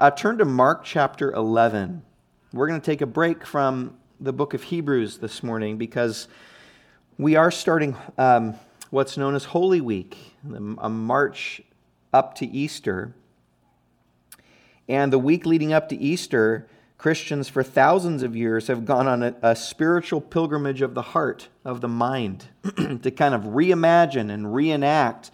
Uh, turn to Mark chapter 11. We're going to take a break from the book of Hebrews this morning because we are starting um, what's known as Holy Week, a march up to Easter. And the week leading up to Easter, Christians for thousands of years have gone on a, a spiritual pilgrimage of the heart, of the mind, to kind of reimagine and reenact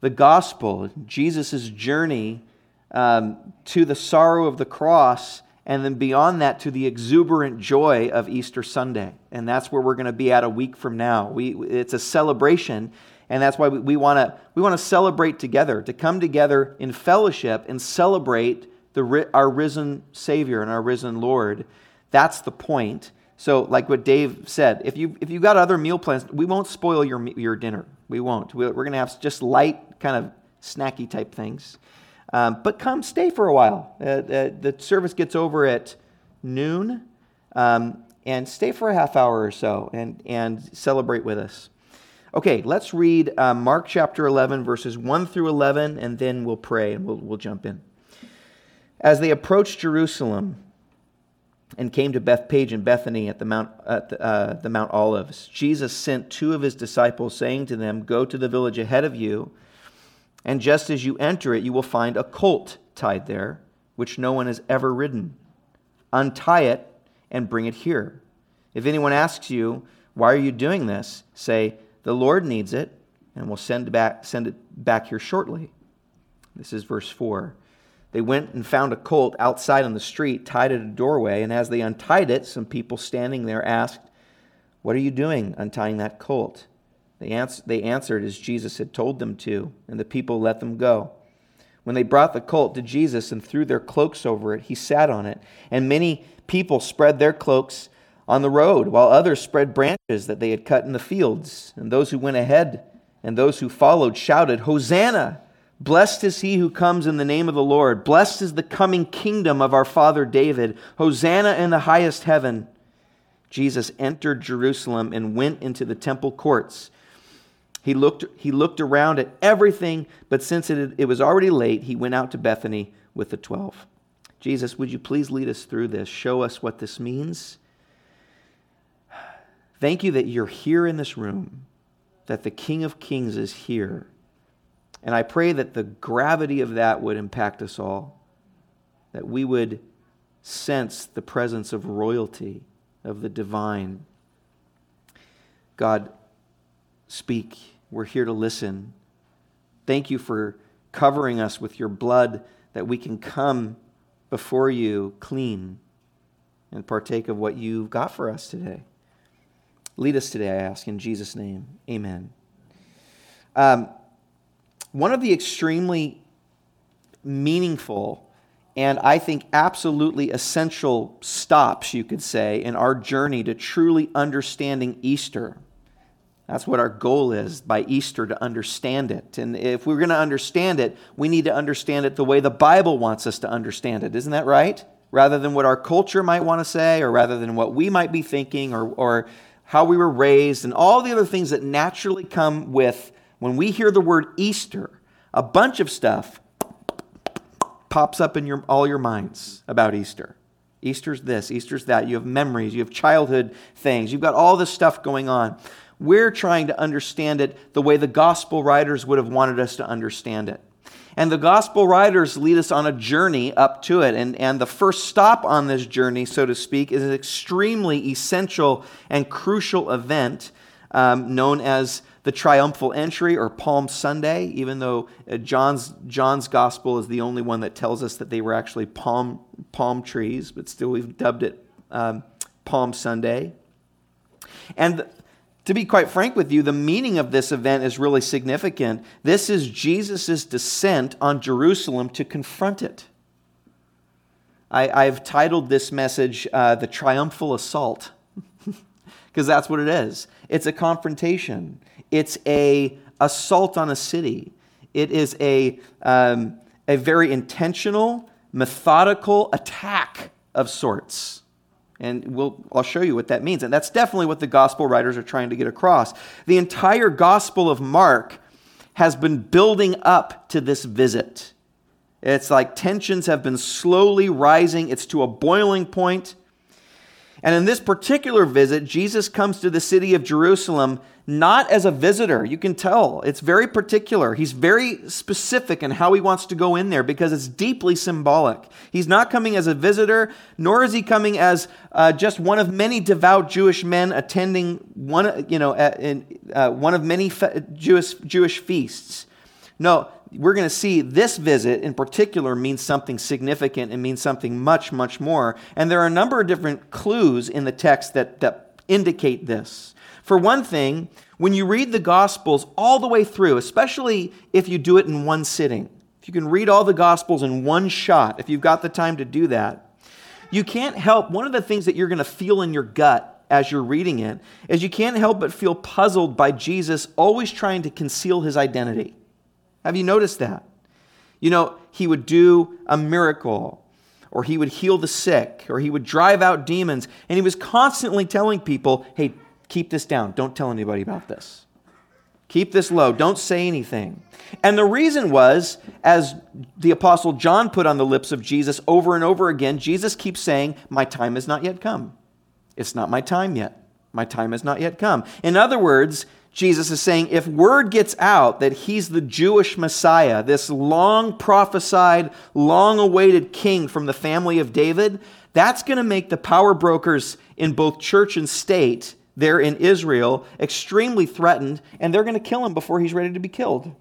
the gospel, Jesus' journey um, to the sorrow of the cross, and then beyond that to the exuberant joy of Easter Sunday. And that's where we're going to be at a week from now. We, it's a celebration, and that's why we, want to we wanna celebrate together, to come together in fellowship and celebrate the, our risen Savior and our risen Lord. That's the point. So, like what Dave said, if you if you've got other meal plans, we won't spoil your your dinner. We won't. We're going to have just light, kind of snacky type things. Um, but come, stay for a while. Uh, uh, the service gets over at noon, um, and stay for a half hour or so and and celebrate with us. Okay, let's read uh, Mark chapter 11, verses 1 through 11, and then we'll pray and we'll, we'll jump in. As they approached Jerusalem and came to Bethphage and Bethany at the Mount, at the, uh, the Mount Olives, Jesus sent two of his disciples, saying to them, Go to the village ahead of you, and just as you enter it, you will find a colt tied there, which no one has ever ridden. Untie it and bring it here. If anyone asks you, Why are you doing this? say, The Lord needs it, and we'll send, back, send it back here shortly. This is verse 4. They went and found a colt outside on the street, tied at a doorway, and as they untied it, some people standing there asked, What are you doing untying that colt? They, they answered as Jesus had told them to, and the people let them go. When they brought the colt to Jesus and threw their cloaks over it, he sat on it, and many people spread their cloaks on the road, while others spread branches that they had cut in the fields. And those who went ahead and those who followed shouted, Hosanna! Blessed is he who comes in the name of the Lord. Blessed is the coming kingdom of our father David. Hosanna in the highest heaven. Jesus entered Jerusalem and went into the temple courts. He looked, he looked around at everything, but since it, it was already late, he went out to Bethany with the twelve. Jesus, would you please lead us through this? Show us what this means. Thank you that you're here in this room, that the King of Kings is here and I pray that the gravity of that would impact us all, that we would sense the presence of royalty, of the divine. God, speak. We're here to listen. Thank you for covering us with your blood that we can come before you clean and partake of what you've got for us today. Lead us today, I ask, in Jesus' name. Amen. Um, one of the extremely meaningful and I think absolutely essential stops, you could say, in our journey to truly understanding Easter. That's what our goal is by Easter to understand it. And if we're going to understand it, we need to understand it the way the Bible wants us to understand it. Isn't that right? Rather than what our culture might want to say, or rather than what we might be thinking, or, or how we were raised, and all the other things that naturally come with when we hear the word Easter, a bunch of stuff pops up in your, all your minds about Easter. Easter's this, Easter's that. You have memories, you have childhood things, you've got all this stuff going on. We're trying to understand it the way the gospel writers would have wanted us to understand it. And the gospel writers lead us on a journey up to it. And, and the first stop on this journey, so to speak, is an extremely essential and crucial event um, known as the triumphal entry or Palm Sunday, even though uh, John's, John's gospel is the only one that tells us that they were actually palm, palm trees, but still we've dubbed it um, Palm Sunday. And to be quite frank with you, the meaning of this event is really significant. This is Jesus' descent on Jerusalem to confront it. I, have titled this message uh, The Triumphal Assault, because that's what it is. It's a confrontation. It's a assault on a city. It is a, um, a very intentional, methodical attack of sorts. And we'll, I'll show you what that means. And that's definitely what the gospel writers are trying to get across. The entire gospel of Mark has been building up to this visit. It's like tensions have been slowly rising, it's to a boiling point. And in this particular visit, Jesus comes to the city of Jerusalem not as a visitor. You can tell it's very particular. He's very specific in how he wants to go in there because it's deeply symbolic. He's not coming as a visitor, nor is he coming as uh, just one of many devout Jewish men attending one, you know, in, uh, one of many fe- Jewish, Jewish feasts. No, we're going to see this visit in particular means something significant and means something much, much more. And there are a number of different clues in the text that, that indicate this. For one thing, when you read the Gospels all the way through, especially if you do it in one sitting, if you can read all the Gospels in one shot, if you've got the time to do that, you can't help, one of the things that you're going to feel in your gut as you're reading it is you can't help but feel puzzled by Jesus always trying to conceal his identity. Have you noticed that? You know, he would do a miracle, or he would heal the sick, or he would drive out demons, and he was constantly telling people, hey, keep this down. Don't tell anybody about this. Keep this low. Don't say anything. And the reason was, as the Apostle John put on the lips of Jesus over and over again, Jesus keeps saying, My time has not yet come. It's not my time yet. My time has not yet come. In other words, Jesus is saying if word gets out that he's the Jewish Messiah, this long prophesied, long awaited king from the family of David, that's going to make the power brokers in both church and state there in Israel extremely threatened, and they're going to kill him before he's ready to be killed.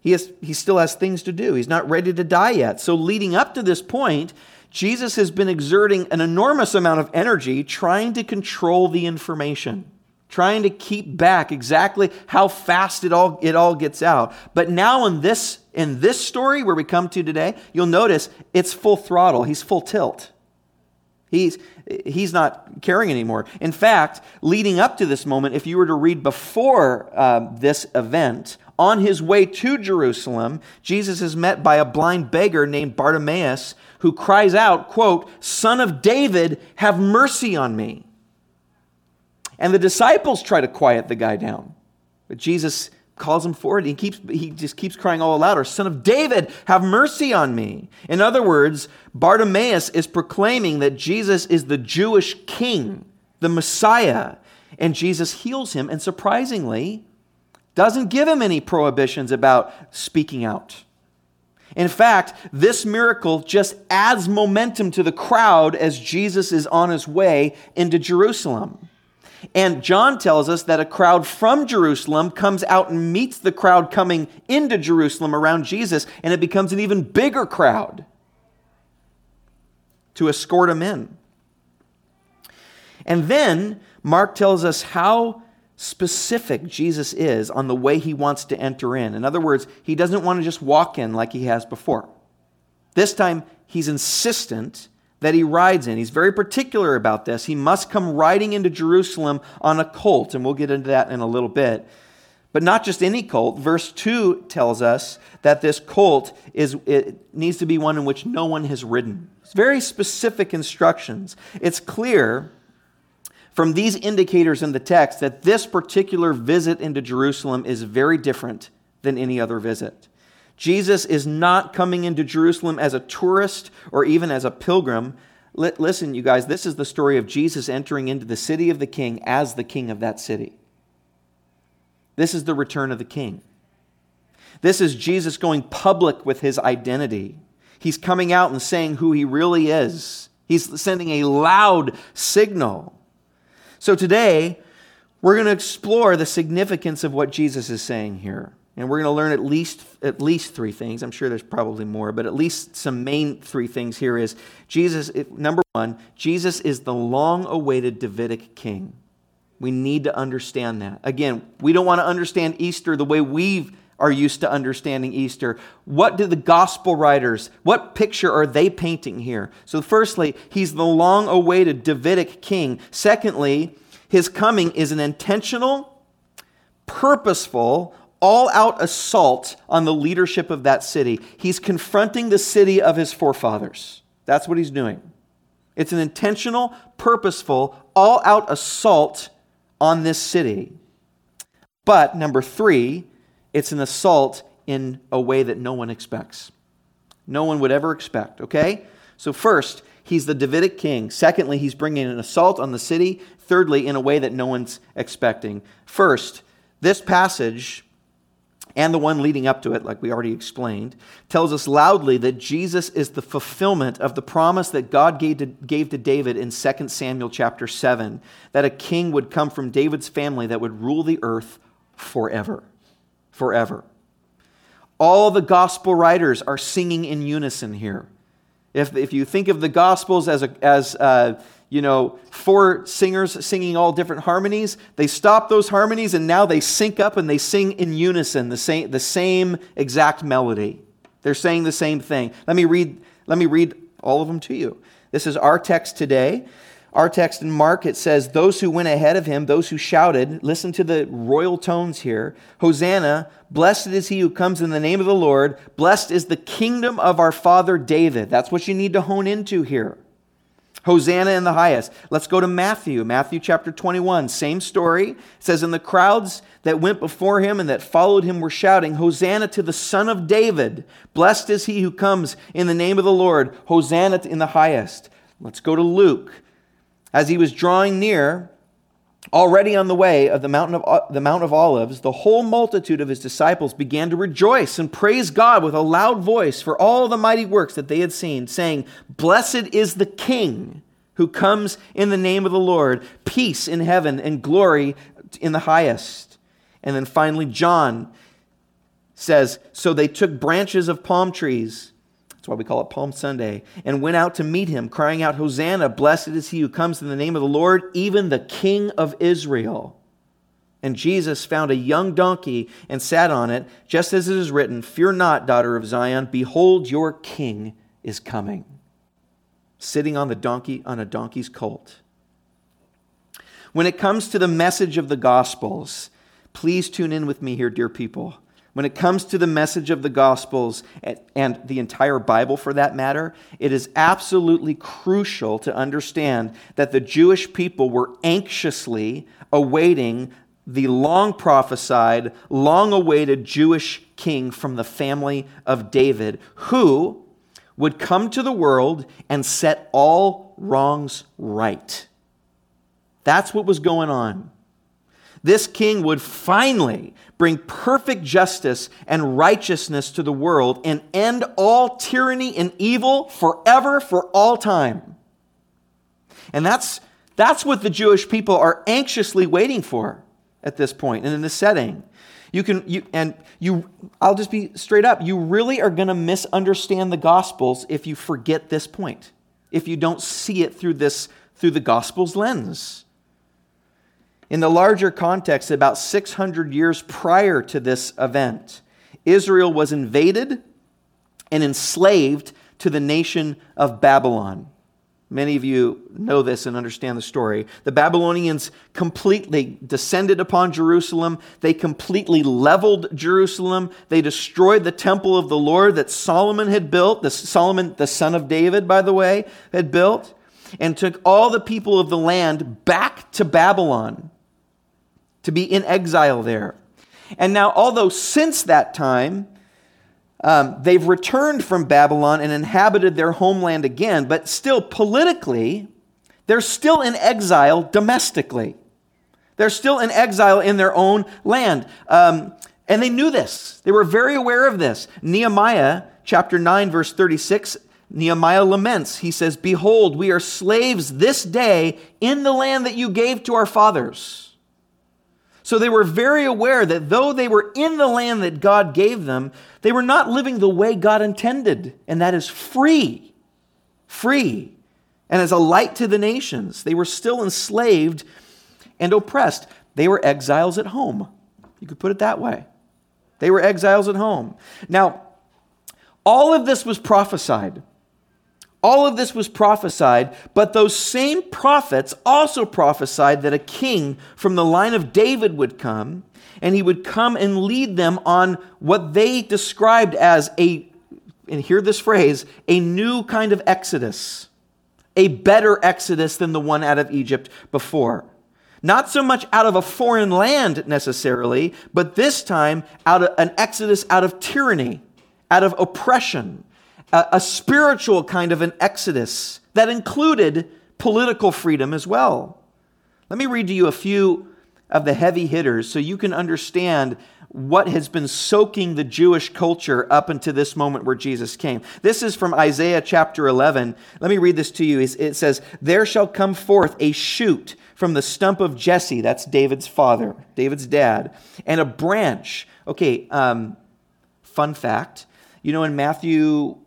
He, has, he still has things to do. He's not ready to die yet. So, leading up to this point, Jesus has been exerting an enormous amount of energy trying to control the information, trying to keep back exactly how fast it all, it all gets out. But now in this, in this story where we come to today, you'll notice it's full throttle. He's full tilt. He's, he's not caring anymore. In fact, leading up to this moment, if you were to read before uh, this event, on his way to Jerusalem, Jesus is met by a blind beggar named Bartimaeus who cries out, quote, Son of David, have mercy on me. And the disciples try to quiet the guy down. But Jesus calls him forward. He, keeps, he just keeps crying all louder, Son of David, have mercy on me. In other words, Bartimaeus is proclaiming that Jesus is the Jewish king, the Messiah. And Jesus heals him and surprisingly doesn't give him any prohibitions about speaking out. In fact, this miracle just adds momentum to the crowd as Jesus is on his way into Jerusalem. And John tells us that a crowd from Jerusalem comes out and meets the crowd coming into Jerusalem around Jesus, and it becomes an even bigger crowd to escort him in. And then Mark tells us how specific Jesus is on the way he wants to enter in. In other words, he doesn't want to just walk in like he has before. This time, he's insistent that he rides in. He's very particular about this. He must come riding into Jerusalem on a colt, and we'll get into that in a little bit. But not just any colt. Verse 2 tells us that this colt is it needs to be one in which no one has ridden. It's very specific instructions. It's clear from these indicators in the text that this particular visit into Jerusalem is very different than any other visit. Jesus is not coming into Jerusalem as a tourist or even as a pilgrim. listen, you guys, this is the story of Jesus entering into the city of the king as the king of that city. This is the return of the king. This is Jesus going public with his identity. He's coming out and saying who he really is. He's sending a loud signal. So today, we're going to explore the significance of what Jesus is saying here. And we're going to learn at least at least three things. I'm sure there's probably more, but at least some main three things here is Jesus number 1, Jesus is the long-awaited Davidic king. We need to understand that. Again, we don't want to understand Easter the way we are used to understanding Easter. What do the gospel writers, what picture are they painting here? So, firstly, he's the long awaited Davidic king. Secondly, his coming is an intentional, purposeful, all out assault on the leadership of that city. He's confronting the city of his forefathers. That's what he's doing. It's an intentional, purposeful, all out assault on this city. But number three, it's an assault in a way that no one expects. No one would ever expect, okay? So, first, he's the Davidic king. Secondly, he's bringing an assault on the city. Thirdly, in a way that no one's expecting. First, this passage and the one leading up to it, like we already explained, tells us loudly that Jesus is the fulfillment of the promise that God gave to, gave to David in 2 Samuel chapter 7 that a king would come from David's family that would rule the earth forever. Forever. All the gospel writers are singing in unison here. If, if you think of the gospels as, a, as uh, you know, four singers singing all different harmonies. They stop those harmonies and now they sync up and they sing in unison the same, the same exact melody. They're saying the same thing. Let me read, let me read all of them to you. This is our text today. Our text in Mark, it says, Those who went ahead of him, those who shouted, listen to the royal tones here Hosanna, blessed is he who comes in the name of the Lord, blessed is the kingdom of our father David. That's what you need to hone into here. Hosanna in the highest. Let's go to Matthew, Matthew chapter 21. Same story. It says, And the crowds that went before him and that followed him were shouting, Hosanna to the Son of David. Blessed is he who comes in the name of the Lord. Hosanna in the highest. Let's go to Luke. As he was drawing near, Already on the way of the mountain of uh, the Mount of Olives, the whole multitude of his disciples began to rejoice and praise God with a loud voice for all the mighty works that they had seen, saying, "Blessed is the King who comes in the name of the Lord, peace in heaven and glory in the highest." And then finally John says, "So they took branches of palm trees that's why we call it Palm Sunday. And went out to meet him, crying out, Hosanna, blessed is he who comes in the name of the Lord, even the King of Israel. And Jesus found a young donkey and sat on it, just as it is written, Fear not, daughter of Zion, behold, your king is coming. Sitting on the donkey, on a donkey's colt. When it comes to the message of the Gospels, please tune in with me here, dear people. When it comes to the message of the Gospels and the entire Bible for that matter, it is absolutely crucial to understand that the Jewish people were anxiously awaiting the long prophesied, long awaited Jewish king from the family of David who would come to the world and set all wrongs right. That's what was going on. This king would finally bring perfect justice and righteousness to the world and end all tyranny and evil forever for all time. And that's, that's what the Jewish people are anxiously waiting for at this point and in this setting. You can, you, and you, I'll just be straight up, you really are going to misunderstand the Gospels if you forget this point, if you don't see it through this, through the Gospel's lens. In the larger context, about 600 years prior to this event, Israel was invaded and enslaved to the nation of Babylon. Many of you know this and understand the story. The Babylonians completely descended upon Jerusalem. They completely leveled Jerusalem. They destroyed the temple of the Lord that Solomon had built, the Solomon, the son of David, by the way, had built, and took all the people of the land back to Babylon to be in exile there. And now, although since that time, um, they've returned from Babylon and inhabited their homeland again, but still politically, they're still in exile domestically. They're still in exile in their own land. Um, and they knew this, they were very aware of this. Nehemiah chapter 9, verse 36. Nehemiah laments. He says, Behold, we are slaves this day in the land that you gave to our fathers. So they were very aware that though they were in the land that God gave them, they were not living the way God intended, and that is free. Free. And as a light to the nations, they were still enslaved and oppressed. They were exiles at home. You could put it that way. They were exiles at home. Now, all of this was prophesied. All of this was prophesied, but those same prophets also prophesied that a king from the line of David would come, and he would come and lead them on what they described as a, and hear this phrase, a new kind of exodus, a better exodus than the one out of Egypt before. Not so much out of a foreign land necessarily, but this time out of an exodus out of tyranny, out of oppression, a, a spiritual kind of an exodus that included political freedom as well. Let me read to you a few of the heavy hitters so you can understand what has been soaking the Jewish culture up until this moment where Jesus came. This is from Isaiah chapter 11. Let me read this to you. It says, There shall come forth a shoot from the stump of Jesse, that's David's father, David's dad, and a branch. Okay, um, fun fact. You know, in Matthew,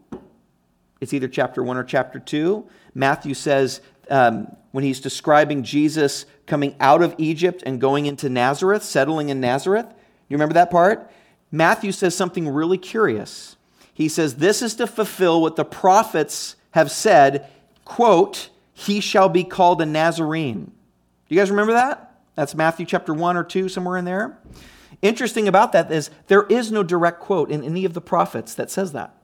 it's either chapter 1 or chapter 2, Matthew says, um, when he's describing Jesus coming out of Egypt and going into Nazareth, settling in Nazareth, you remember that part? Matthew says something really curious. He says, This is to fulfill what the prophets have said, quote, He shall be called a Nazarene. Do you guys remember that? That's Matthew chapter 1 or 2, somewhere in there. Interesting about that is there is no direct quote in any of the prophets that says that.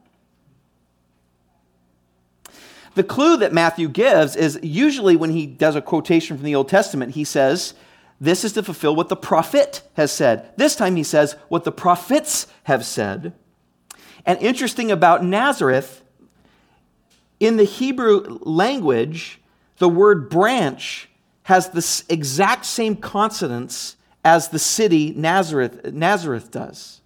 The clue that Matthew gives is usually when he does a quotation from the Old Testament, he says, This is to fulfill what the prophet has said. This time he says, What the prophets have said. And interesting about Nazareth, in the Hebrew language, the word branch has the exact same consonants as the city Nazareth, Nazareth does.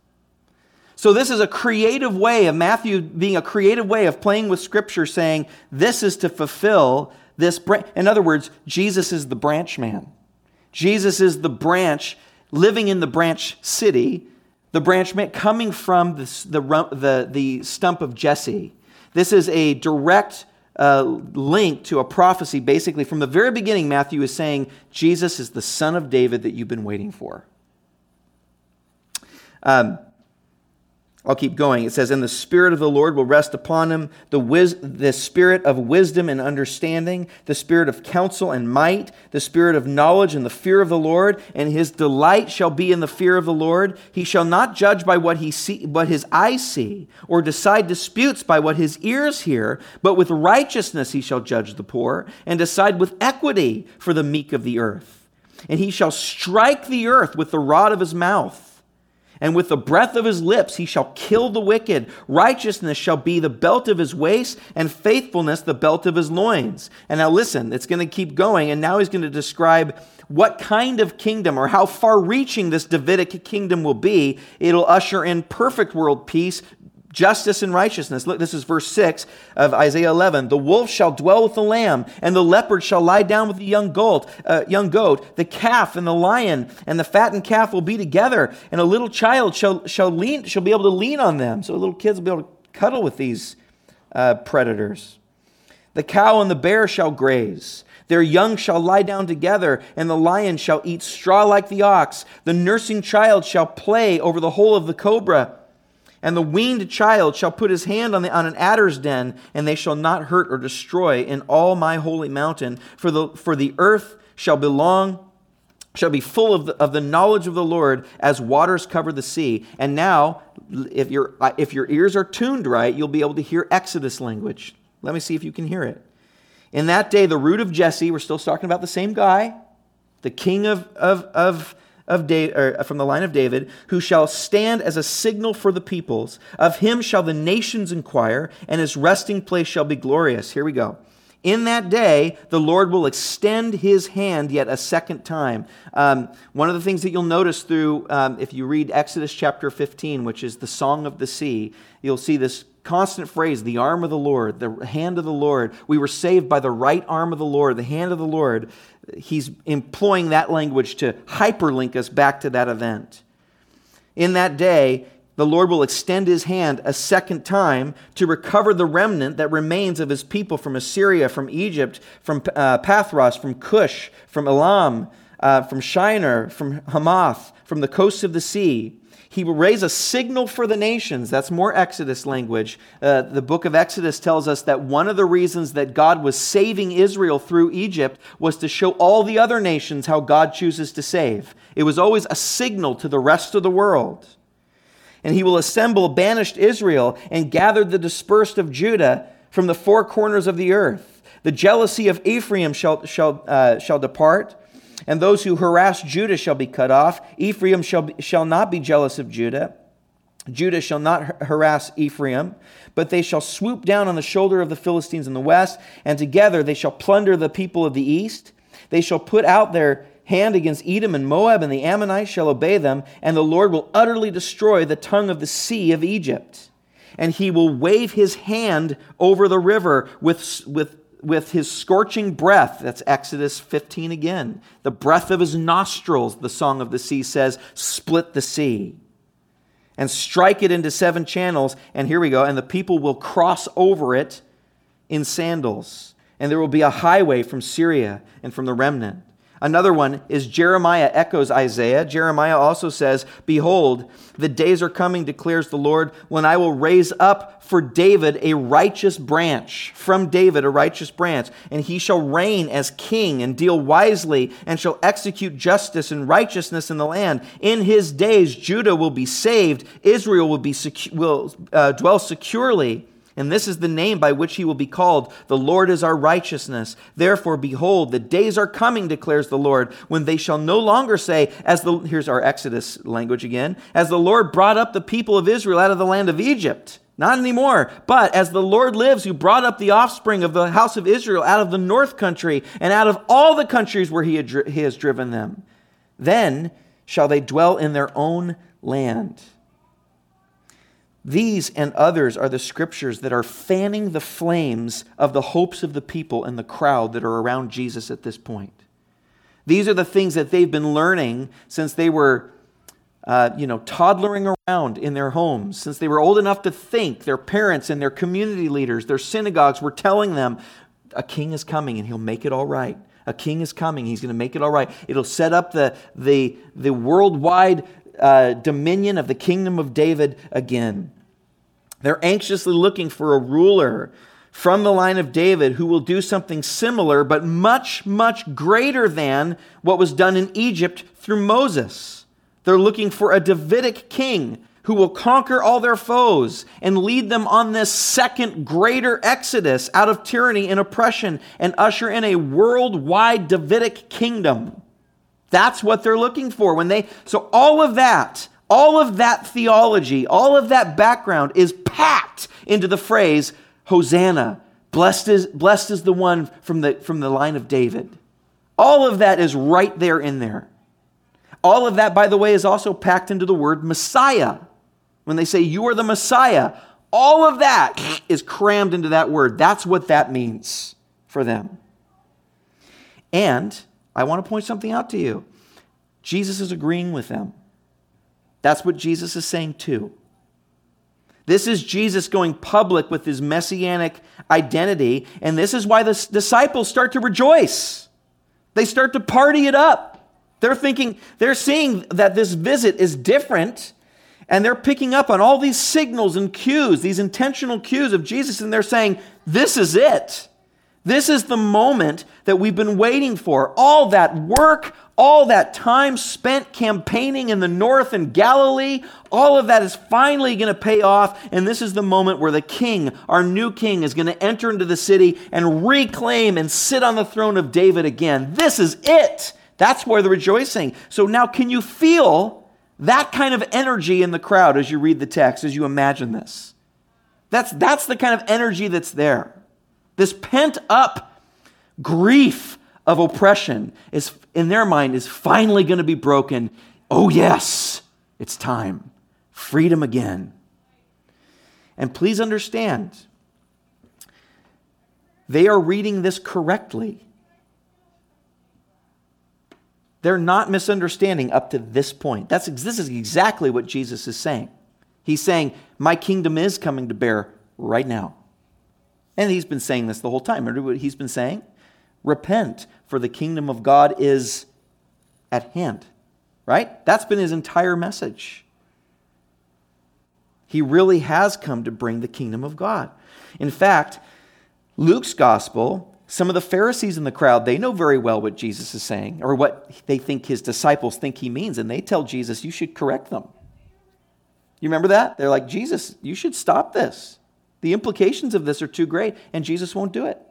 So, this is a creative way of Matthew being a creative way of playing with Scripture, saying this is to fulfill this. branch. In other words, Jesus is the branch man. Jesus is the branch living in the branch city, the branch man coming from the, the, the, the stump of Jesse. This is a direct uh, link to a prophecy. Basically, from the very beginning, Matthew is saying Jesus is the son of David that you've been waiting for. Um, I'll keep going. It says, And the Spirit of the Lord will rest upon him, the, wis- the Spirit of wisdom and understanding, the Spirit of counsel and might, the Spirit of knowledge and the fear of the Lord. And his delight shall be in the fear of the Lord. He shall not judge by what, he see, what his eyes see, or decide disputes by what his ears hear, but with righteousness he shall judge the poor, and decide with equity for the meek of the earth. And he shall strike the earth with the rod of his mouth and with the breath of his lips he shall kill the wicked. Righteousness shall be the belt of his waist, and faithfulness the belt of his loins. And now listen, it's going to keep going, and now he's going to describe what kind of kingdom or how far reaching this Davidic kingdom will be. It'll usher in perfect world peace, justice and righteousness. Look, this is verse 6 of Isaiah 11. The wolf shall dwell with the lamb, and the leopard shall lie down with the young goat. Uh, young goat. The calf and the lion and the fattened calf will be together, and a little child shall, shall, lean, shall be able to lean on them. So little kids will be able to cuddle with these uh, predators. The cow and the bear shall graze. Their young shall lie down together, and the lion shall eat straw like the ox. The nursing child shall play over the hole of the cobra and the weaned child shall put his hand on, the, on an adder's den, and they shall not hurt or destroy in all my holy mountain. For the, for the earth shall belong, shall be full of the, of the knowledge of the Lord as waters cover the sea. And now, if, your if your ears are tuned right, you'll be able to hear Exodus language. Let me see if you can hear it. In that day, the root of Jesse, we're still talking about the same guy, the king of, of, of of David, from the line of David, who shall stand as a signal for the peoples. Of him shall the nations inquire, and his resting place shall be glorious. Here we go. In that day, the Lord will extend his hand yet a second time. Um, one of the things that you'll notice through, um, if you read Exodus chapter 15, which is the Song of the Sea, you'll see this constant phrase the arm of the Lord, the hand of the Lord. We were saved by the right arm of the Lord, the hand of the Lord. He's employing that language to hyperlink us back to that event. In that day, the Lord will extend his hand a second time to recover the remnant that remains of his people from Assyria, from Egypt, from uh, Pathros, from Cush, from Elam, uh, from Shinar, from Hamath, from the coasts of the sea. He will raise a signal for the nations. That's more Exodus language. Uh, the book of Exodus tells us that one of the reasons that God was saving Israel through Egypt was to show all the other nations how God chooses to save. It was always a signal to the rest of the world. And he will assemble banished Israel and gather the dispersed of Judah from the four corners of the earth. The jealousy of Ephraim shall, shall, uh, shall depart And those who harass Judah shall be cut off. Ephraim shall, shall not be jealous of Judah. Judah shall not harass Ephraim, but they shall swoop down on the shoulder of the Philistines in the west, and together they shall plunder the people of the east. They shall put out their hand against Edom and Moab, and the Ammonites shall obey them, and the Lord will utterly destroy the tongue of the sea of Egypt. And he will wave his hand over the river with, with, with his scorching breath. That's Exodus 15 again. The breath of his nostrils, the song of the sea says, split the sea and strike it into seven channels. And here we go. And the people will cross over it in sandals. And there will be a highway from Syria and from the remnant. Another one is Jeremiah echoes Isaiah. Jeremiah also says, Behold, the days are coming, declares the Lord, when I will raise up for David a righteous branch, from David a righteous branch, and he shall reign as king and deal wisely and shall execute justice and righteousness in the land. In his days, Judah will be saved, Israel will, be secu- will uh, dwell securely. And this is the name by which he will be called. The Lord is our righteousness. Therefore, behold, the days are coming, declares the Lord, when they shall no longer say, as the, here's our Exodus language again, as the Lord brought up the people of Israel out of the land of Egypt. Not anymore. But as the Lord lives, who brought up the offspring of the house of Israel out of the north country and out of all the countries where he, had, he has driven them, then shall they dwell in their own land. These and others are the scriptures that are fanning the flames of the hopes of the people and the crowd that are around Jesus at this point. These are the things that they've been learning since they were, uh, you know, toddlering around in their homes, since they were old enough to think. Their parents and their community leaders, their synagogues were telling them, a king is coming and he'll make it all right. A king is coming. He's going to make it all right. It'll set up the, the, the worldwide uh, dominion of the kingdom of David again. They're anxiously looking for a ruler from the line of David who will do something similar, but much, much greater than what was done in Egypt through Moses. They're looking for a Davidic king who will conquer all their foes and lead them on this second greater exodus out of tyranny and oppression and usher in a worldwide Davidic kingdom. That's what they're looking for when they so all of that, all of that theology, all of that background is packed into the phrase Hosanna. Blessed is, blessed is the one from the, from the line of David. All of that is right there in there. All of that, by the way, is also packed into the word Messiah. When they say, You are the Messiah, all of that is crammed into that word. That's what that means for them. And I want to point something out to you. Jesus is agreeing with them. That's what Jesus is saying too. This is Jesus going public with his messianic identity, and this is why the disciples start to rejoice. They start to party it up. They're thinking, they're seeing that this visit is different, and they're picking up on all these signals and cues, these intentional cues of Jesus, and they're saying, This is it. This is the moment that we've been waiting for. All that work, all that time spent campaigning in the north and Galilee, all of that is finally going to pay off. And this is the moment where the king, our new king, is going to enter into the city and reclaim and sit on the throne of David again. This is it. That's where the rejoicing. So now, can you feel that kind of energy in the crowd as you read the text, as you imagine this? That's, that's the kind of energy that's there. This pent up grief of oppression is in their mind is finally going to be broken. Oh yes, it's time. Freedom again. And please understand, they are reading this correctly. They're not misunderstanding up to this point. That's, this is exactly what Jesus is saying. He's saying, My kingdom is coming to bear right now. And he's been saying this the whole time. Remember what he's been saying? Repent, for the kingdom of God is at hand. Right? That's been his entire message. He really has come to bring the kingdom of God. In fact, Luke's gospel, some of the Pharisees in the crowd, they know very well what Jesus is saying or what they think his disciples think he means, and they tell Jesus, You should correct them. You remember that? They're like, Jesus, you should stop this. The implications of this are too great, and Jesus won't do it.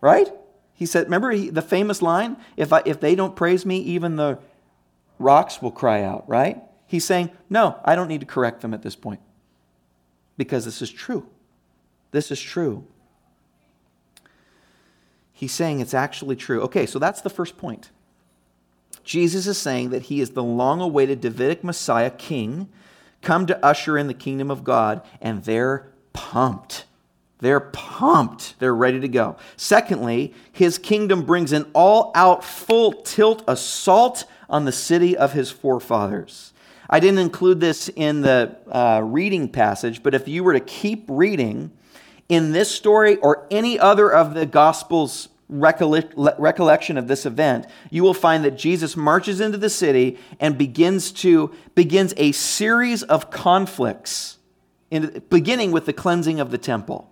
Right? He said, remember he, the famous line? If, I, if they don't praise me, even the rocks will cry out, right? He's saying, no, I don't need to correct them at this point because this is true. This is true. He's saying it's actually true. Okay, so that's the first point. Jesus is saying that he is the long awaited Davidic Messiah king come to usher in the kingdom of God, and they're pumped. They're pumped. They're ready to go. Secondly, his kingdom brings an all out, full tilt assault on the city of his forefathers. I didn't include this in the uh, reading passage, but if you were to keep reading in this story or any other of the Gospels recollection of this event, you will find that Jesus marches into the city and begins to begins a series of conflicts, in, beginning with the cleansing of the temple.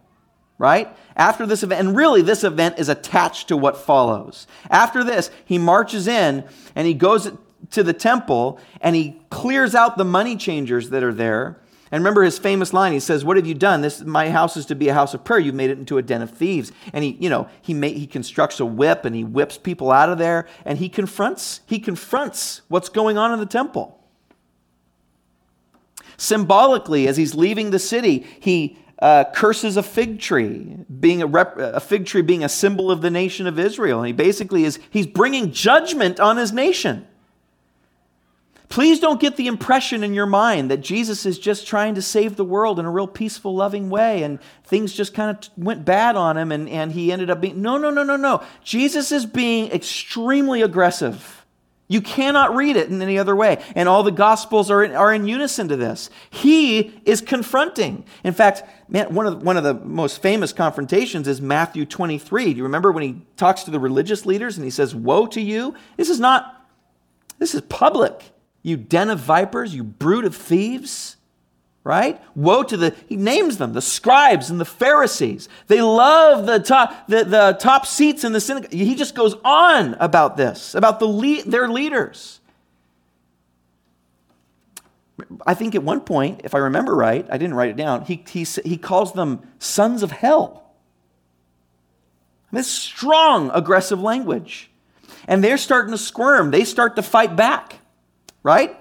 Right? After this event, and really this event is attached to what follows. After this, he marches in and he goes to the temple and he clears out the money changers that are there and remember his famous line. He says, "What have you done? This my house is to be a house of prayer. You've made it into a den of thieves." And he, you know, he he constructs a whip and he whips people out of there and he confronts he confronts what's going on in the temple. Symbolically, as he's leaving the city, he uh, curses a fig tree, being a, rep, a fig tree being a symbol of the nation of Israel. And he basically is he's bringing judgment on his nation. Please don't get the impression in your mind that Jesus is just trying to save the world in a real peaceful, loving way and things just kind of went bad on him and, and he ended up being. No, no, no, no, no. Jesus is being extremely aggressive. You cannot read it in any other way. And all the Gospels are in, are in unison to this. He is confronting. In fact, man, one of, one of the most famous confrontations is Matthew 23. Do you remember when he talks to the religious leaders and he says, Woe to you? This is not, this is public. You den of vipers, you brood of thieves, right? Woe to the, he names them, the scribes and the Pharisees. They love the top, the, the top seats in the synagogue. He just goes on about this, about the lead, their leaders. I think at one point, if I remember right, I didn't write it down, he, he, he calls them sons of hell. This strong, aggressive language. And they're starting to squirm. They start to fight back right?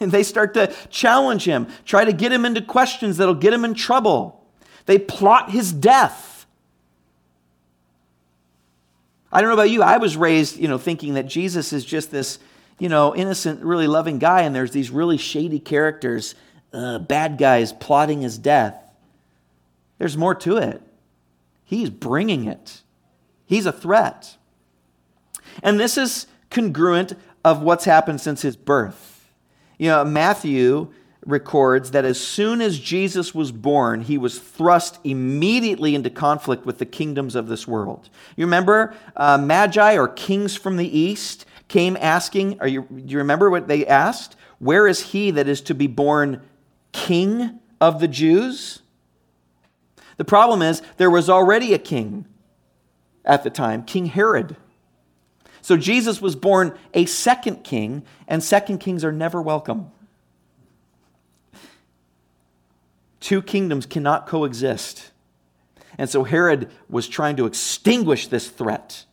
And they start to challenge him, try to get him into questions that'll get him in trouble. They plot his death. I don't know about you. I was raised, you know, thinking that Jesus is just this, you know, innocent, really loving guy, and there's these really shady characters, uh, bad guys plotting his death. There's more to it. He's bringing it. He's a threat. And this is congruent of what's happened since his birth. You know, Matthew records that as soon as Jesus was born, he was thrust immediately into conflict with the kingdoms of this world. You remember uh, Magi or kings from the east came asking, you, do you remember what they asked? Where is he that is to be born king of the Jews? The problem is, there was already a king at the time, King Herod. So Jesus was born a second king, and second kings are never welcome. Two kingdoms cannot coexist. And so Herod was trying to extinguish this threat.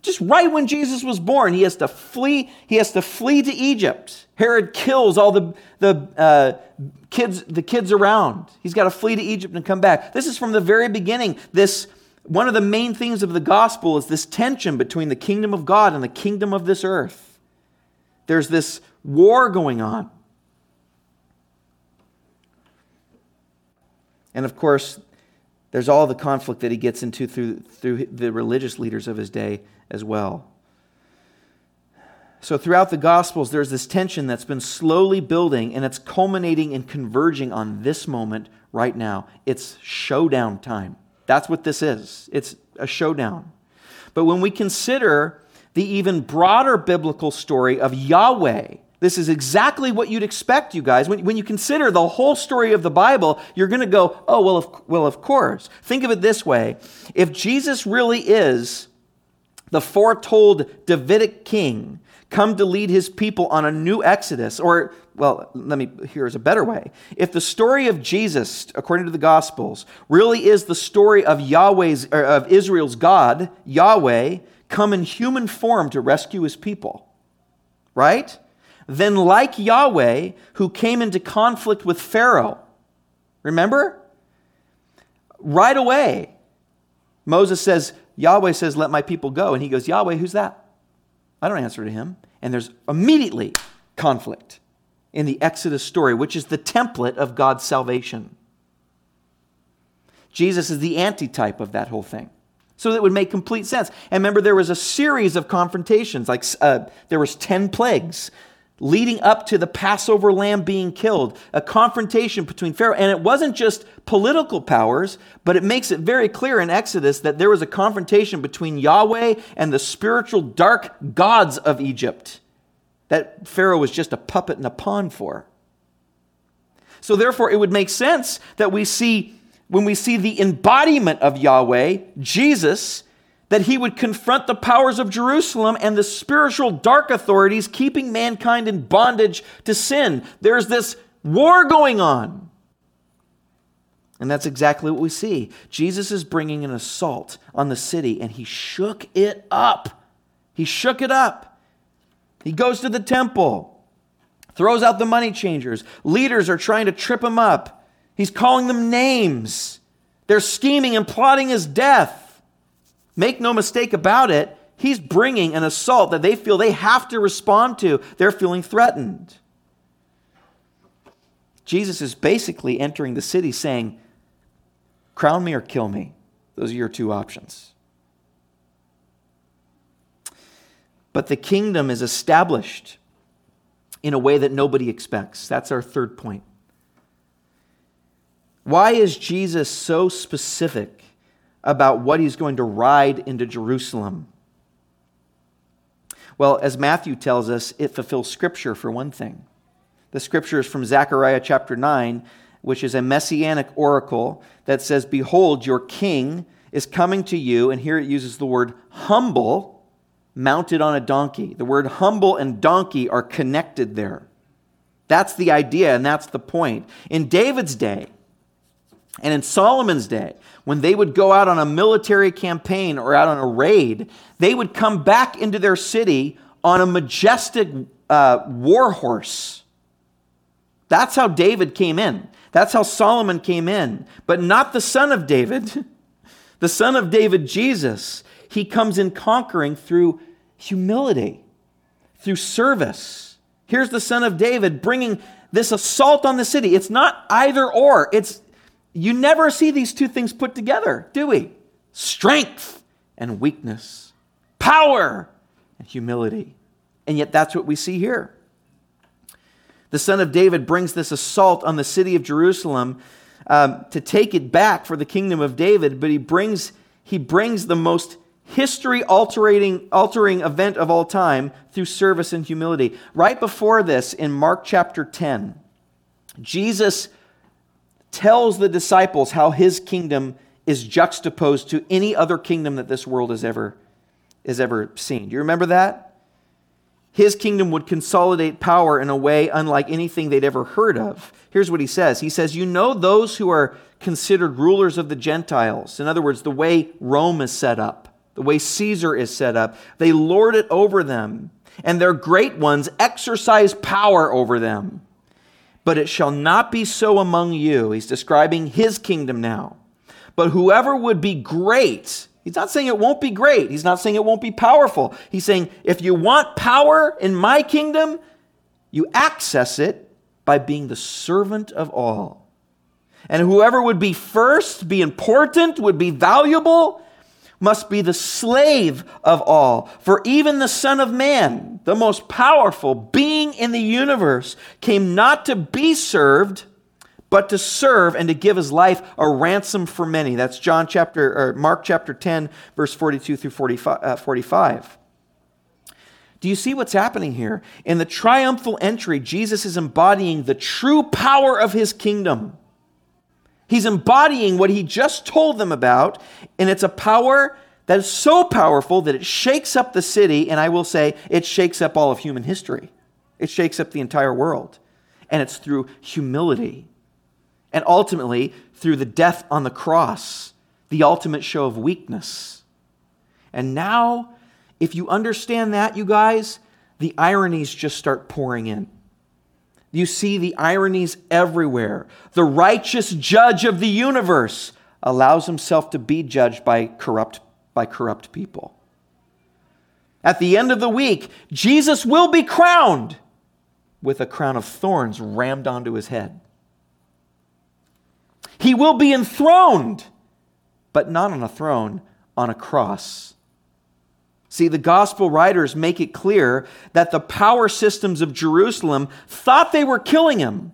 Just right when Jesus was born, he has to flee. He has to flee to Egypt. Herod kills all the, the uh, kids, the kids around. He's got to flee to Egypt and come back. This is from the very beginning. This one of the main themes of the gospel is this tension between the kingdom of God and the kingdom of this earth. There's this war going on. And of course, there's all the conflict that he gets into through, through the religious leaders of his day as well. So, throughout the Gospels, there's this tension that's been slowly building and it's culminating and converging on this moment right now. It's showdown time. That's what this is. It's a showdown. But when we consider the even broader biblical story of Yahweh, this is exactly what you'd expect, you guys. When, when you consider the whole story of the Bible, you're going to go, oh, well of, well, of course. Think of it this way if Jesus really is the foretold Davidic king, come to lead his people on a new exodus, or, well, let me, here's a better way. If the story of Jesus, according to the Gospels, really is the story of Yahweh's, of Israel's God, Yahweh, come in human form to rescue his people, right? Then, like Yahweh, who came into conflict with Pharaoh, remember? Right away, Moses says, Yahweh says, Let my people go. And he goes, Yahweh, who's that? I don't answer to him. And there's immediately conflict in the Exodus story, which is the template of God's salvation. Jesus is the antitype of that whole thing. So that would make complete sense. And remember, there was a series of confrontations, like uh, there was 10 plagues leading up to the Passover lamb being killed, a confrontation between Pharaoh. And it wasn't just political powers, but it makes it very clear in Exodus that there was a confrontation between Yahweh and the spiritual dark gods of Egypt that Pharaoh was just a puppet and a pawn for. So, therefore, it would make sense that we see, when we see the embodiment of Yahweh, Jesus, that he would confront the powers of Jerusalem and the spiritual dark authorities keeping mankind in bondage to sin. There's this war going on. And that's exactly what we see. Jesus is bringing an assault on the city, and he shook it up. He shook it up. He goes to the temple, throws out the money changers. Leaders are trying to trip him up. He's calling them names. They're scheming and plotting his death. Make no mistake about it, he's bringing an assault that they feel they have to respond to. They're feeling threatened. Jesus is basically entering the city saying, Crown me or kill me. Those are your two options. But the kingdom is established in a way that nobody expects. That's our third point. Why is Jesus so specific about what he's going to ride into Jerusalem. Well, as Matthew tells us, it fulfills Scripture for one thing. The Scripture is from Zechariah chapter 9, which is a messianic oracle that says, Behold, your king is coming to you, and here it uses the word humble, mounted on a donkey. The word humble and donkey are connected there. That's the idea, and that's the point. In David's day, and in Solomon's day, when they would go out on a military campaign or out on a raid, they would come back into their city on a majestic uh, war horse. That's how David came in. That's how Solomon came in. But not the son of David, the son of David, Jesus. He comes in conquering through humility, through service. Here's the son of David bringing this assault on the city. It's not either or, it's you never see these two things put together, do we? Strength and weakness, power and humility. And yet, that's what we see here. The son of David brings this assault on the city of Jerusalem um, to take it back for the kingdom of David, but he brings, he brings the most history altering, event of all time through service and humility. Right before this, in Mark chapter 10, Jesus tells the disciples how his kingdom is juxtaposed to any other kingdom that this world has ever, has ever seen. Do you remember that? His kingdom would consolidate power in a way unlike anything they'd ever heard of. Here's what he says He says, You know those who are considered rulers of the Gentiles. In other words, the way Rome is set up, the way Caesar is set up, they lord it over them, and their great ones exercise power over them but it shall not be so among you. He's describing his kingdom now. But whoever would be great, he's not saying it won't be great. He's not saying it won't be powerful. He's saying if you want power in my kingdom, you access it by being the servant of all. And whoever would be first, be important, would be valuable, must be the slave of all. For even the Son of Man, the most powerful being in the universe, came not to be served, but to serve and to give his life a ransom for many. That's John chapter or Mark chapter 10, verse 42 through 45. Uh, 45. Do you see what's happening here? In the triumphal entry, Jesus is embodying the true power of his kingdom. He's embodying what he just told them about, and it's a power that is so powerful that it shakes up the city, and I will say it shakes up all of human history. It shakes up the entire world. And it's through humility. And ultimately, through the death on the cross, the ultimate show of weakness. And now, if you understand that, you guys, the ironies just start pouring in. You see the ironies everywhere. The righteous judge of the universe allows himself to be judged by corrupt, by corrupt people. At the end of the week, Jesus will be crowned with a crown of thorns rammed onto his head. He will be enthroned, but not on a throne, on a cross. See, the gospel writers make it clear that the power systems of Jerusalem thought they were killing him.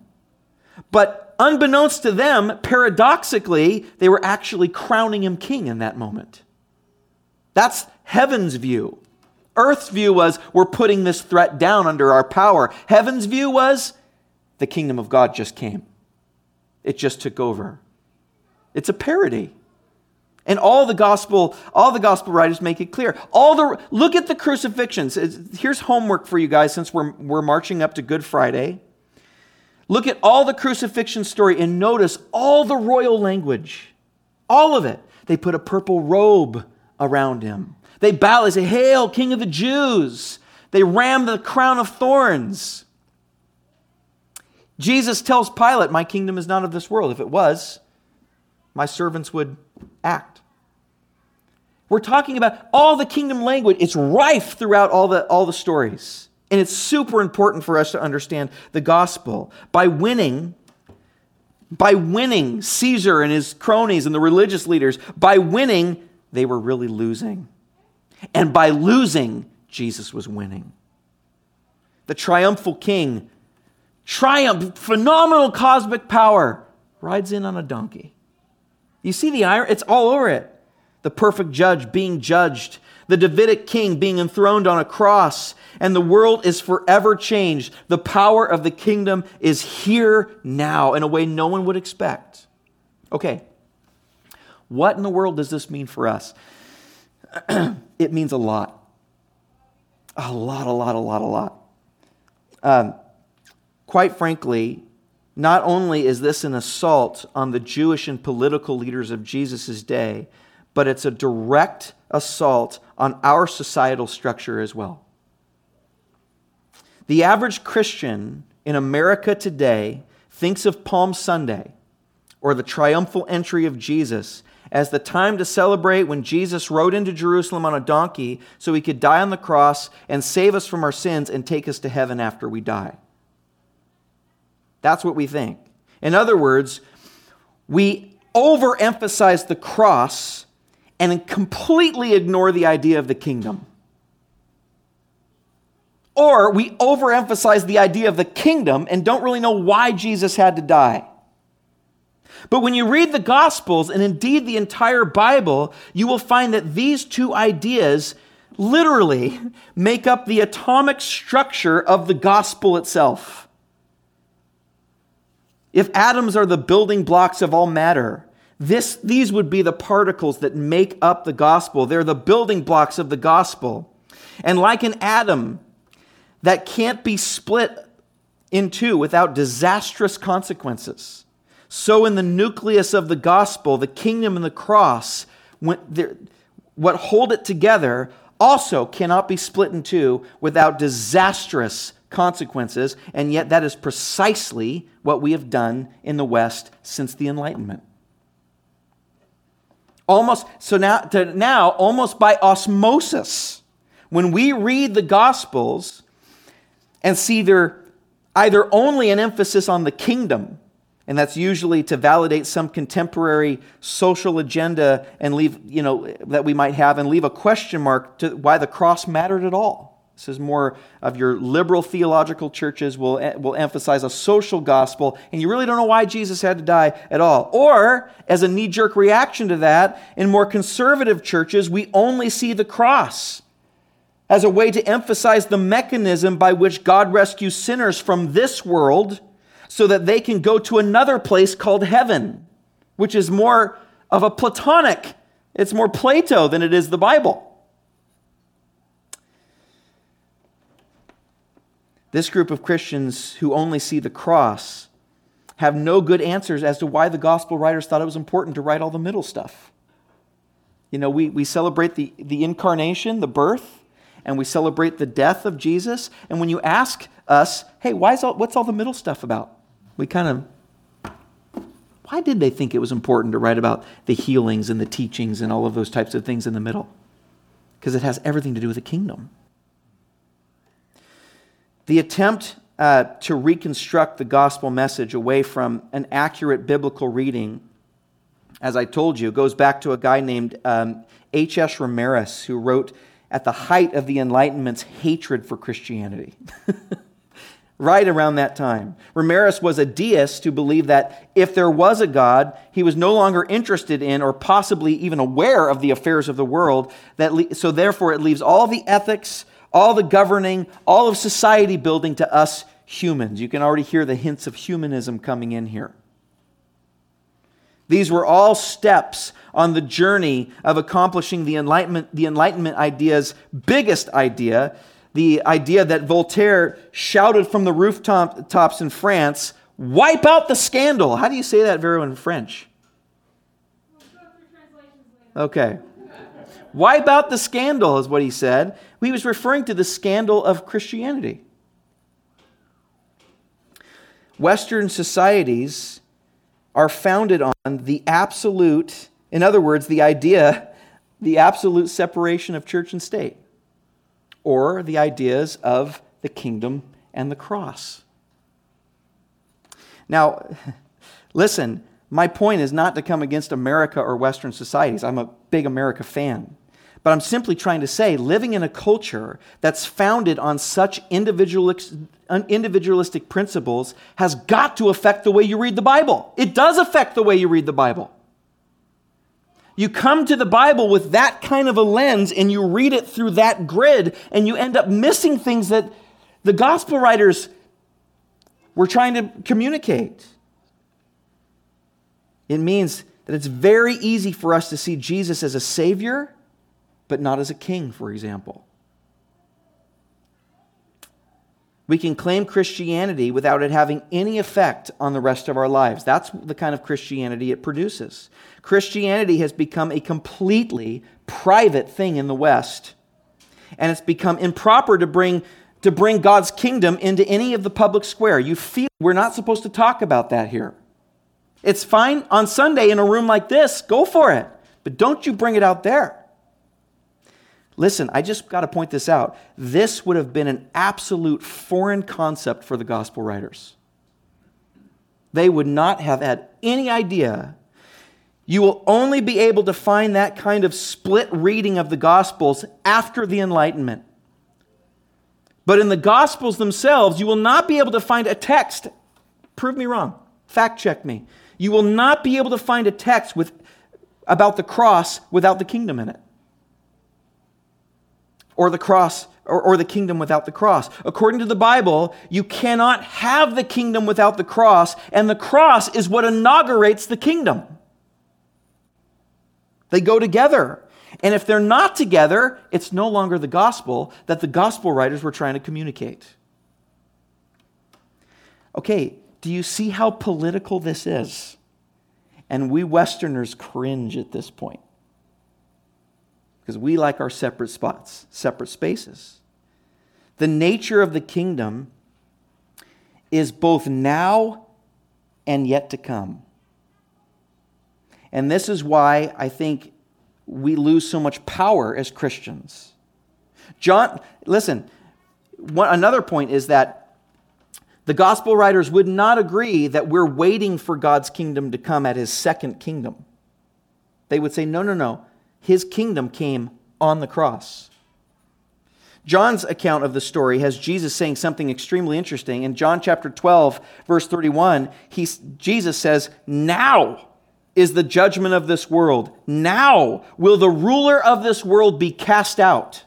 But unbeknownst to them, paradoxically, they were actually crowning him king in that moment. That's heaven's view. Earth's view was we're putting this threat down under our power. Heaven's view was the kingdom of God just came, it just took over. It's a parody. And all the gospel, all the gospel writers make it clear. All the look at the crucifixions. Here's homework for you guys since we're, we're marching up to Good Friday. Look at all the crucifixion story and notice all the royal language. All of it. They put a purple robe around him. They bow, they say, Hail, King of the Jews. They ram the crown of thorns. Jesus tells Pilate, My kingdom is not of this world. If it was, my servants would act. We're talking about all the kingdom language. It's rife throughout all the, all the stories. And it's super important for us to understand the gospel. By winning, by winning Caesar and his cronies and the religious leaders, by winning, they were really losing. And by losing, Jesus was winning. The triumphal king, triumph, phenomenal cosmic power, rides in on a donkey. You see the iron? It's all over it. The perfect judge being judged, the Davidic king being enthroned on a cross, and the world is forever changed. The power of the kingdom is here now in a way no one would expect. Okay, what in the world does this mean for us? it means a lot. A lot, a lot, a lot, a lot. Um, quite frankly, not only is this an assault on the Jewish and political leaders of Jesus' day, but it's a direct assault on our societal structure as well. The average Christian in America today thinks of Palm Sunday or the triumphal entry of Jesus as the time to celebrate when Jesus rode into Jerusalem on a donkey so he could die on the cross and save us from our sins and take us to heaven after we die. That's what we think. In other words, we overemphasize the cross and completely ignore the idea of the kingdom. Or we overemphasize the idea of the kingdom and don't really know why Jesus had to die. But when you read the Gospels and indeed the entire Bible, you will find that these two ideas literally make up the atomic structure of the gospel itself. If atoms are the building blocks of all matter, this, these would be the particles that make up the gospel. They're the building blocks of the gospel. And like an atom that can't be split in two without disastrous consequences, so in the nucleus of the gospel, the kingdom and the cross, what hold it together also cannot be split in two without disastrous consequences, and yet that is precisely what we have done in the West since the Enlightenment. Almost, so now, to now, almost by osmosis, when we read the Gospels and see there either only an emphasis on the kingdom, and that's usually to validate some contemporary social agenda and leave, you know, that we might have and leave a question mark to why the cross mattered at all. This is more of your liberal theological churches will, eh, will emphasize a social gospel, and you really don't know why Jesus had to die at all. Or, as a knee jerk reaction to that, in more conservative churches, we only see the cross as a way to emphasize the mechanism by which God rescues sinners from this world so that they can go to another place called heaven, which is more of a Platonic It's more Plato than it is the Bible. This group of Christians who only see the cross have no good answers as to why the gospel writers thought it was important to write all the middle stuff. You know, we, we celebrate the, the incarnation, the birth, and we celebrate the death of Jesus. And when you ask us, hey, why is all, what's all the middle stuff about? We kind of, why did they think it was important to write about the healings and the teachings and all of those types of things in the middle? Because it has everything to do with the kingdom. The attempt uh, to reconstruct the gospel message away from an accurate biblical reading, as I told you, goes back to a guy named H.S. Um, Reimarus, who wrote at the height of the Enlightenment's hatred for Christianity. right around that time. Reimarus was a deist who believed that if there was a God, he was no longer interested in or possibly even aware of the affairs of the world. That le- so, therefore, it leaves all the ethics all the governing, all of society building to us humans. You can already hear the hints of humanism coming in here. These were all steps on the journey of accomplishing the Enlightenment, the Enlightenment idea's biggest idea, the idea that Voltaire shouted from the rooftops in France wipe out the scandal. How do you say that well in French? Okay. Wipe out the scandal, is what he said. He was referring to the scandal of Christianity. Western societies are founded on the absolute, in other words, the idea, the absolute separation of church and state, or the ideas of the kingdom and the cross. Now, listen, my point is not to come against America or Western societies. I'm a big America fan. But I'm simply trying to say living in a culture that's founded on such individualistic principles has got to affect the way you read the Bible. It does affect the way you read the Bible. You come to the Bible with that kind of a lens and you read it through that grid, and you end up missing things that the gospel writers were trying to communicate. It means that it's very easy for us to see Jesus as a Savior but not as a king, for example. We can claim Christianity without it having any effect on the rest of our lives. That's the kind of Christianity it produces. Christianity has become a completely private thing in the West, and it's become improper to bring, to bring God's kingdom into any of the public square. You feel we're not supposed to talk about that here. It's fine on Sunday in a room like this, go for it, but don't you bring it out there. Listen, I just got to point this out. This would have been an absolute foreign concept for the gospel writers. They would not have had any idea. You will only be able to find that kind of split reading of the gospels after the Enlightenment. But in the gospels themselves, you will not be able to find a text. Prove me wrong. Fact check me. You will not be able to find a text with, about the cross without the kingdom in it or the cross or, or, the kingdom without the cross. According to the Bible, you cannot have the kingdom without the cross, and the cross is what inaugurates the kingdom. They go together. And if they're not together, it's no longer the gospel that the gospel writers were trying to communicate. Okay, do you see how political this is? And we Westerners cringe at this point because we like our separate spots, separate spaces. The nature of the kingdom is both now and yet to come. And this is why I think we lose so much power as Christians. John, listen, one, another point is that the gospel writers would not agree that we're waiting for God's kingdom to come at his second kingdom. They would say, no, no, no his kingdom came on the cross. John's account of the story has Jesus saying something extremely interesting. In John chapter 12, verse 31, he, Jesus says, Now is the judgment of this world. Now will the ruler of this world be cast out.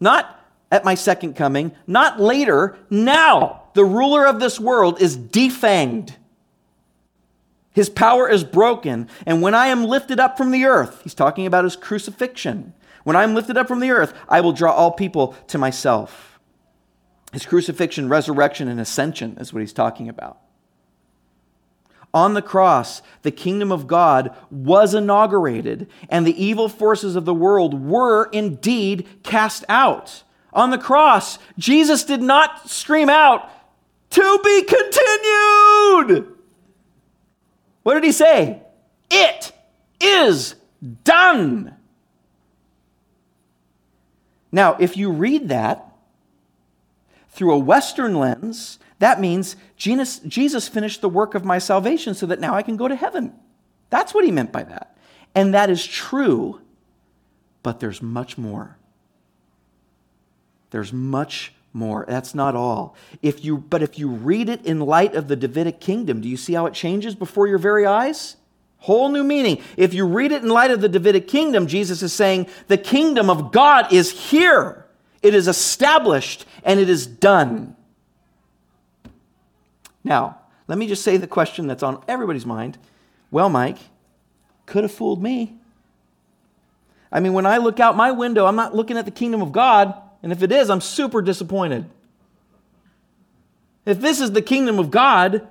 Not at my second coming, not later, now. The ruler of this world is defanged. His power is broken. And when I am lifted up from the earth, he's talking about his crucifixion. When I'm lifted up from the earth, I will draw all people to myself. His crucifixion, resurrection, and ascension is what he's talking about. On the cross, the kingdom of God was inaugurated, and the evil forces of the world were indeed cast out. On the cross, Jesus did not scream out, To be continued! What did he say? It is done. Now, if you read that through a Western lens, that means Jesus, finished the work of my salvation so that now I can go to heaven. That's what he meant by that. And that is true, but there's much more. There's much more. That's not all. If you, but if you read it in light of the Davidic kingdom, do you see how it changes before your very eyes? Whole new meaning. If you read it in light of the Davidic kingdom, Jesus is saying the kingdom of God is here. It is established and it is done. Now, let me just say the question that's on everybody's mind. Well, Mike, could have fooled me. I mean, when I look out my window, I'm not looking at the kingdom of God. And if it is, I'm super disappointed. If this is the kingdom of God,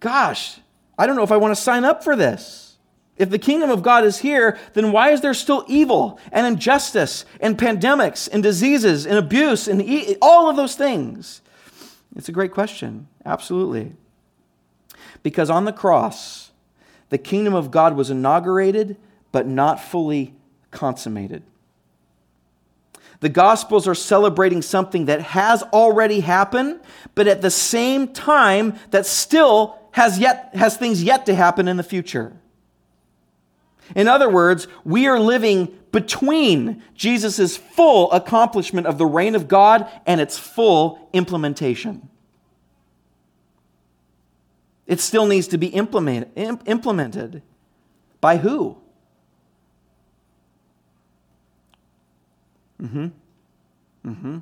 gosh, I don't know if I want to sign up for this. If the kingdom of God is here, then why is there still evil and injustice and pandemics and diseases and abuse and e- all of those things? It's a great question. Absolutely. Because on the cross, the kingdom of God was inaugurated, but not fully consummated. The Gospels are celebrating something that has already happened, but at the same time that still has, yet, has things yet to happen in the future. In other words, we are living between Jesus' full accomplishment of the reign of God and its full implementation. It still needs to be implement, implemented. By who? Mm-hmm. Mm-hmm.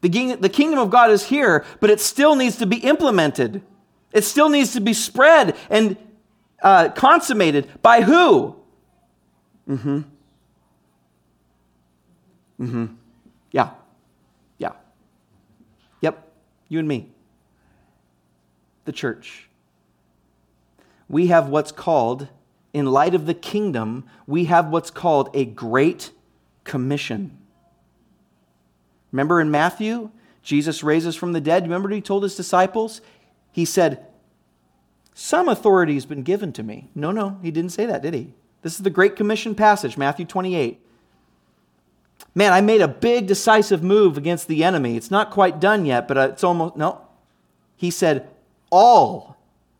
The, the kingdom of God is here, but it still needs to be implemented. It still needs to be spread and uh, consummated. By who? Mm-hmm. Mm-hmm. Yeah. Yeah. Yep. You and me. The church. We have what's called, in light of the kingdom, we have what's called a great commission. Remember in Matthew, Jesus raises from the dead. Remember he told his disciples? He said, Some authority has been given to me. No, no, he didn't say that, did he? This is the Great Commission passage, Matthew 28. Man, I made a big decisive move against the enemy. It's not quite done yet, but uh, it's almost, no. He said, All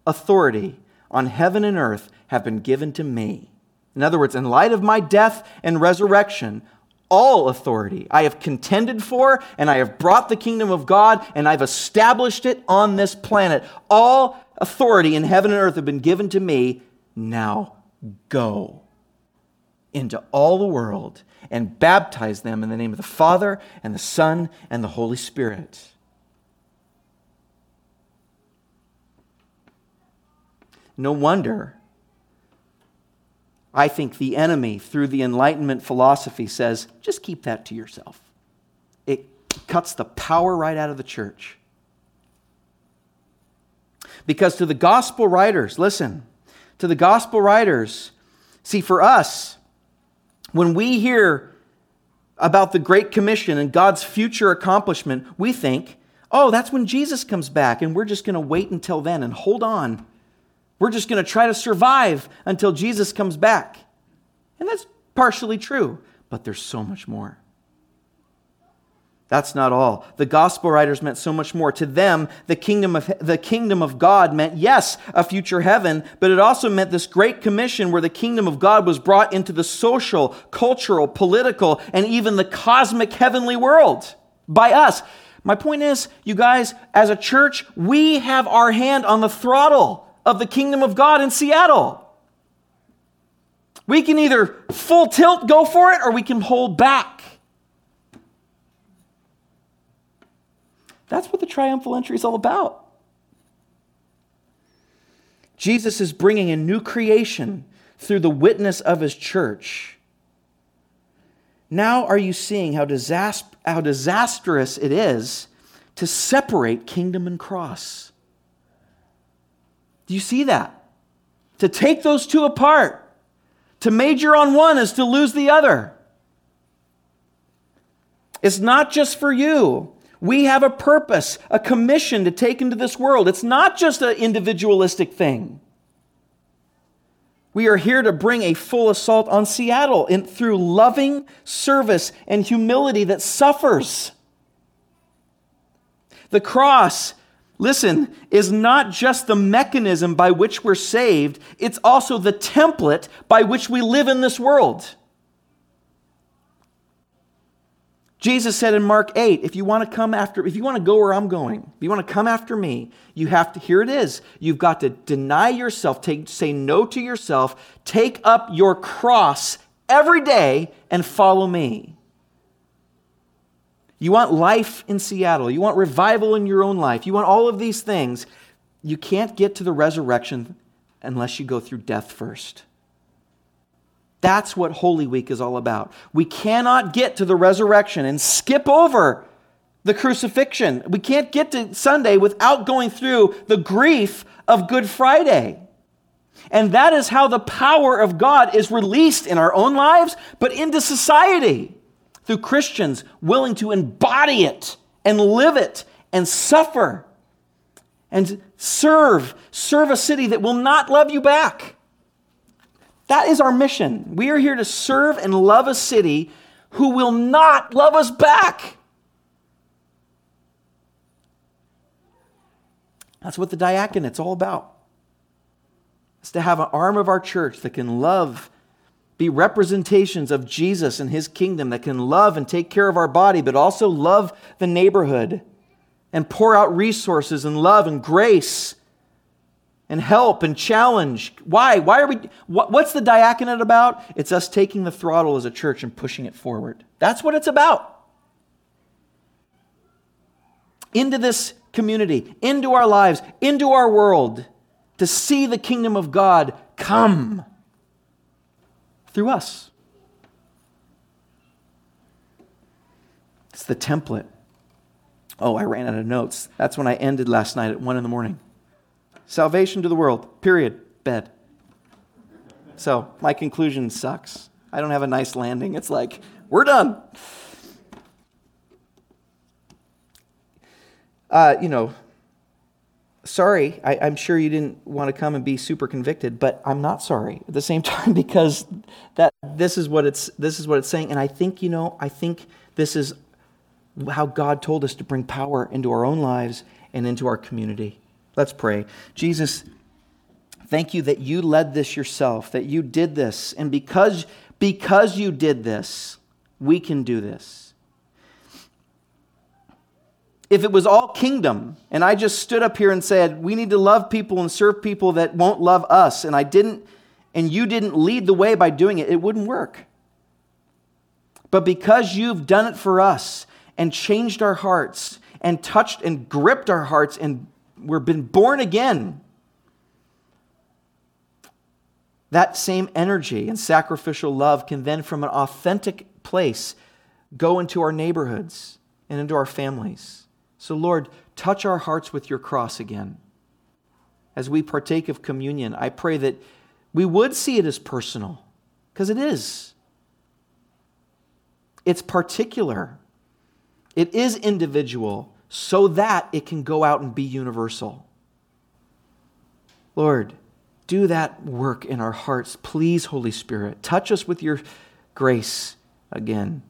authority on heaven and earth have been given to me. In other words, in light of my death and resurrection, all authority I have contended for, and I have brought the kingdom of God, and I've established it on this planet. All authority in heaven and earth have been given to me. Now go into all the world and baptize them in the name of the Father, and the Son, and the Holy Spirit. No wonder I think the enemy, through the Enlightenment philosophy, says just keep that to yourself. It cuts the power right out of the church. Because to the gospel writers, listen, to the gospel writers, see, for us, when we hear about the Great Commission and God's future accomplishment, we think, oh, that's when Jesus comes back, and we're just going to wait until then and hold on we're just going to try to survive until Jesus comes back. And that's partially true, but there's so much more. That's not all. The gospel writers meant so much more. To them, the kingdom of the kingdom of God meant yes, a future heaven, but it also meant this great commission where the kingdom of God was brought into the social, cultural, political, and even the cosmic heavenly world by us. My point is, you guys, as a church, we have our hand on the throttle of the kingdom of God in Seattle. We can either full tilt go for it or we can hold back. That's what the triumphal entry is all about. Jesus is bringing a new creation through the witness of his church. Now, are you seeing how, disast- how disastrous it is to separate kingdom and cross? Do you see that? To take those two apart, to major on one is to lose the other. It's not just for you. We have a purpose, a commission to take into this world. It's not just an individualistic thing. We are here to bring a full assault on Seattle in, through loving service and humility that suffers. The cross, listen, is not just the mechanism by which we're saved, it's also the template by which we live in this world. Jesus said in Mark 8, if you want to come after, if you want to go where I'm going, if you want to come after me, you have to, here it is. You've got to deny yourself, take, say no to yourself, take up your cross every day and follow me. You want life in Seattle, you want revival in your own life, you want all of these things. You can't get to the resurrection unless you go through death first. That's what Holy Week is all about. We cannot get to the resurrection and skip over the crucifixion. We can't get to Sunday without going through the grief of Good Friday. And that is how the power of God is released in our own lives, but into society through Christians willing to embody it and live it and suffer and serve, serve a city that will not love you back. That is our mission. We are here to serve and love a city who will not love us back. That's what the diaconate's all about. It's to have an arm of our church that can love, be representations of Jesus and his kingdom, that can love and take care of our body, but also love the neighborhood and pour out resources and love and grace and help and challenge. Why? Why are we what, what's the diaconate about? It's us taking the throttle as a church and pushing it forward. That's what it's about. Into this community, into our lives, into our world to see the kingdom of God come through us. It's the template. Oh, I ran out of notes. That's when I ended last night at one in the morning. Salvation to the world, period. Bed. So my conclusion sucks. I don't have a nice landing. It's like, we're done. Uh, you know, sorry, I, am sure you didn't want to come and be super convicted, but I'm not sorry at the same time because that this is what it's this is what it's saying. And I think, you know, I think this is how God told us to bring power into our own lives and into our community. Let's pray. Jesus, thank you that you led this yourself, that you did this. And because, because you did this, we can do this. If it was all kingdom, and I just stood up here and said, we need to love people and serve people that won't love us, and I didn't, and you didn't lead the way by doing it, it wouldn't work. But because you've done it for us and changed our hearts and touched and gripped our hearts and we've been born again. That same energy and sacrificial love can then, from an authentic place, go into our neighborhoods and into our families. So, Lord, touch our hearts with your cross again. As we partake of communion, I pray that we would see it as personal, because it is. It's particular, it is individual, so that it can go out and be universal. Lord, do that work in our hearts. Please, Holy Spirit, touch us with your grace again.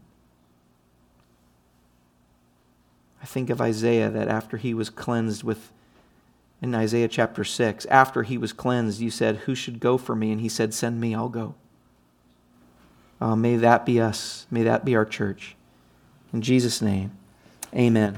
I think of Isaiah that after he was cleansed with, in Isaiah chapter 6, after he was cleansed, you said, Who should go for me? And he said, Send me, I'll go. Uh, may that be us. May that be our church. In Jesus' name, amen.